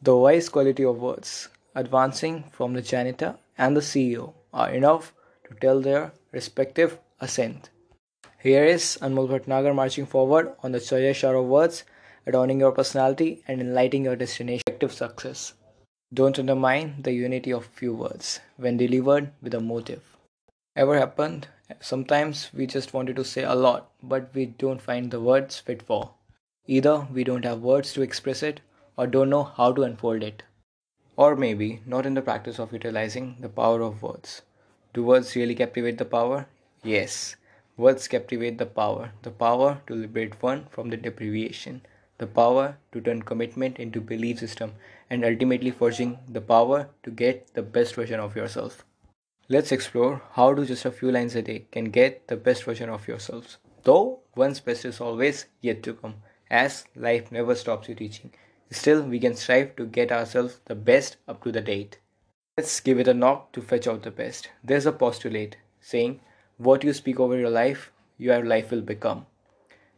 The wise quality of words advancing from the janitor and the CEO are enough to tell their respective ascent. Here is Anmol Bhatnagar marching forward on the treasure shore of words, adorning your personality and enlightening your destination of success. Don't undermine the unity of few words when delivered with a motive. Ever happened? Sometimes we just wanted to say a lot, but we don't find the words fit for. Either we don't have words to express it or don't know how to unfold it. Or maybe not in the practice of utilizing the power of words. Do words really captivate the power? Yes. Words captivate the power, the power to liberate one from the deprivation, the power to turn commitment into belief system, and ultimately forging the power to get the best version of yourself. Let's explore how do just a few lines a day can get the best version of yourselves. Though one's best is always yet to come, as life never stops you teaching. Still, we can strive to get ourselves the best up to the date. Let's give it a knock to fetch out the best. There's a postulate saying, What you speak over your life, your life will become.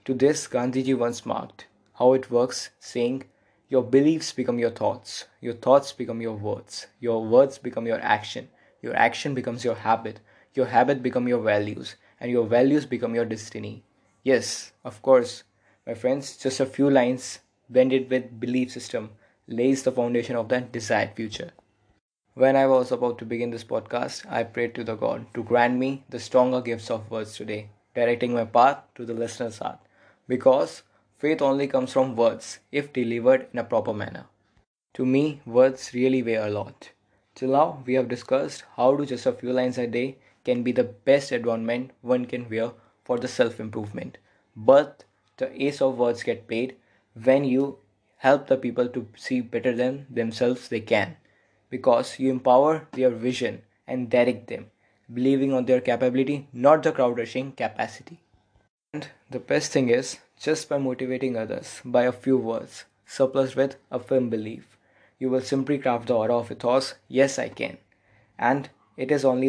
To this, Gandhiji once marked how it works, saying, Your beliefs become your thoughts, your thoughts become your words, your words become your action, your action becomes your habit, your habit become your values, and your values become your destiny. Yes, of course, my friends, just a few lines blended with belief system lays the foundation of the desired future. When I was about to begin this podcast, I prayed to the God to grant me the stronger gifts of words today, directing my path to the listener's heart. Because faith only comes from words if delivered in a proper manner. To me, words really weigh a lot. Till now, we have discussed how to just a few lines a day can be the best adornment one can wear for the self improvement. But the ace of words get paid when you help the people to see better than themselves they can. Because you empower their vision and direct them believing on their capability not the crowd rushing capacity. And the best thing is just by motivating others by a few words surplus with a firm belief you will simply craft the aura of a ethos. Yes i can. And it is only the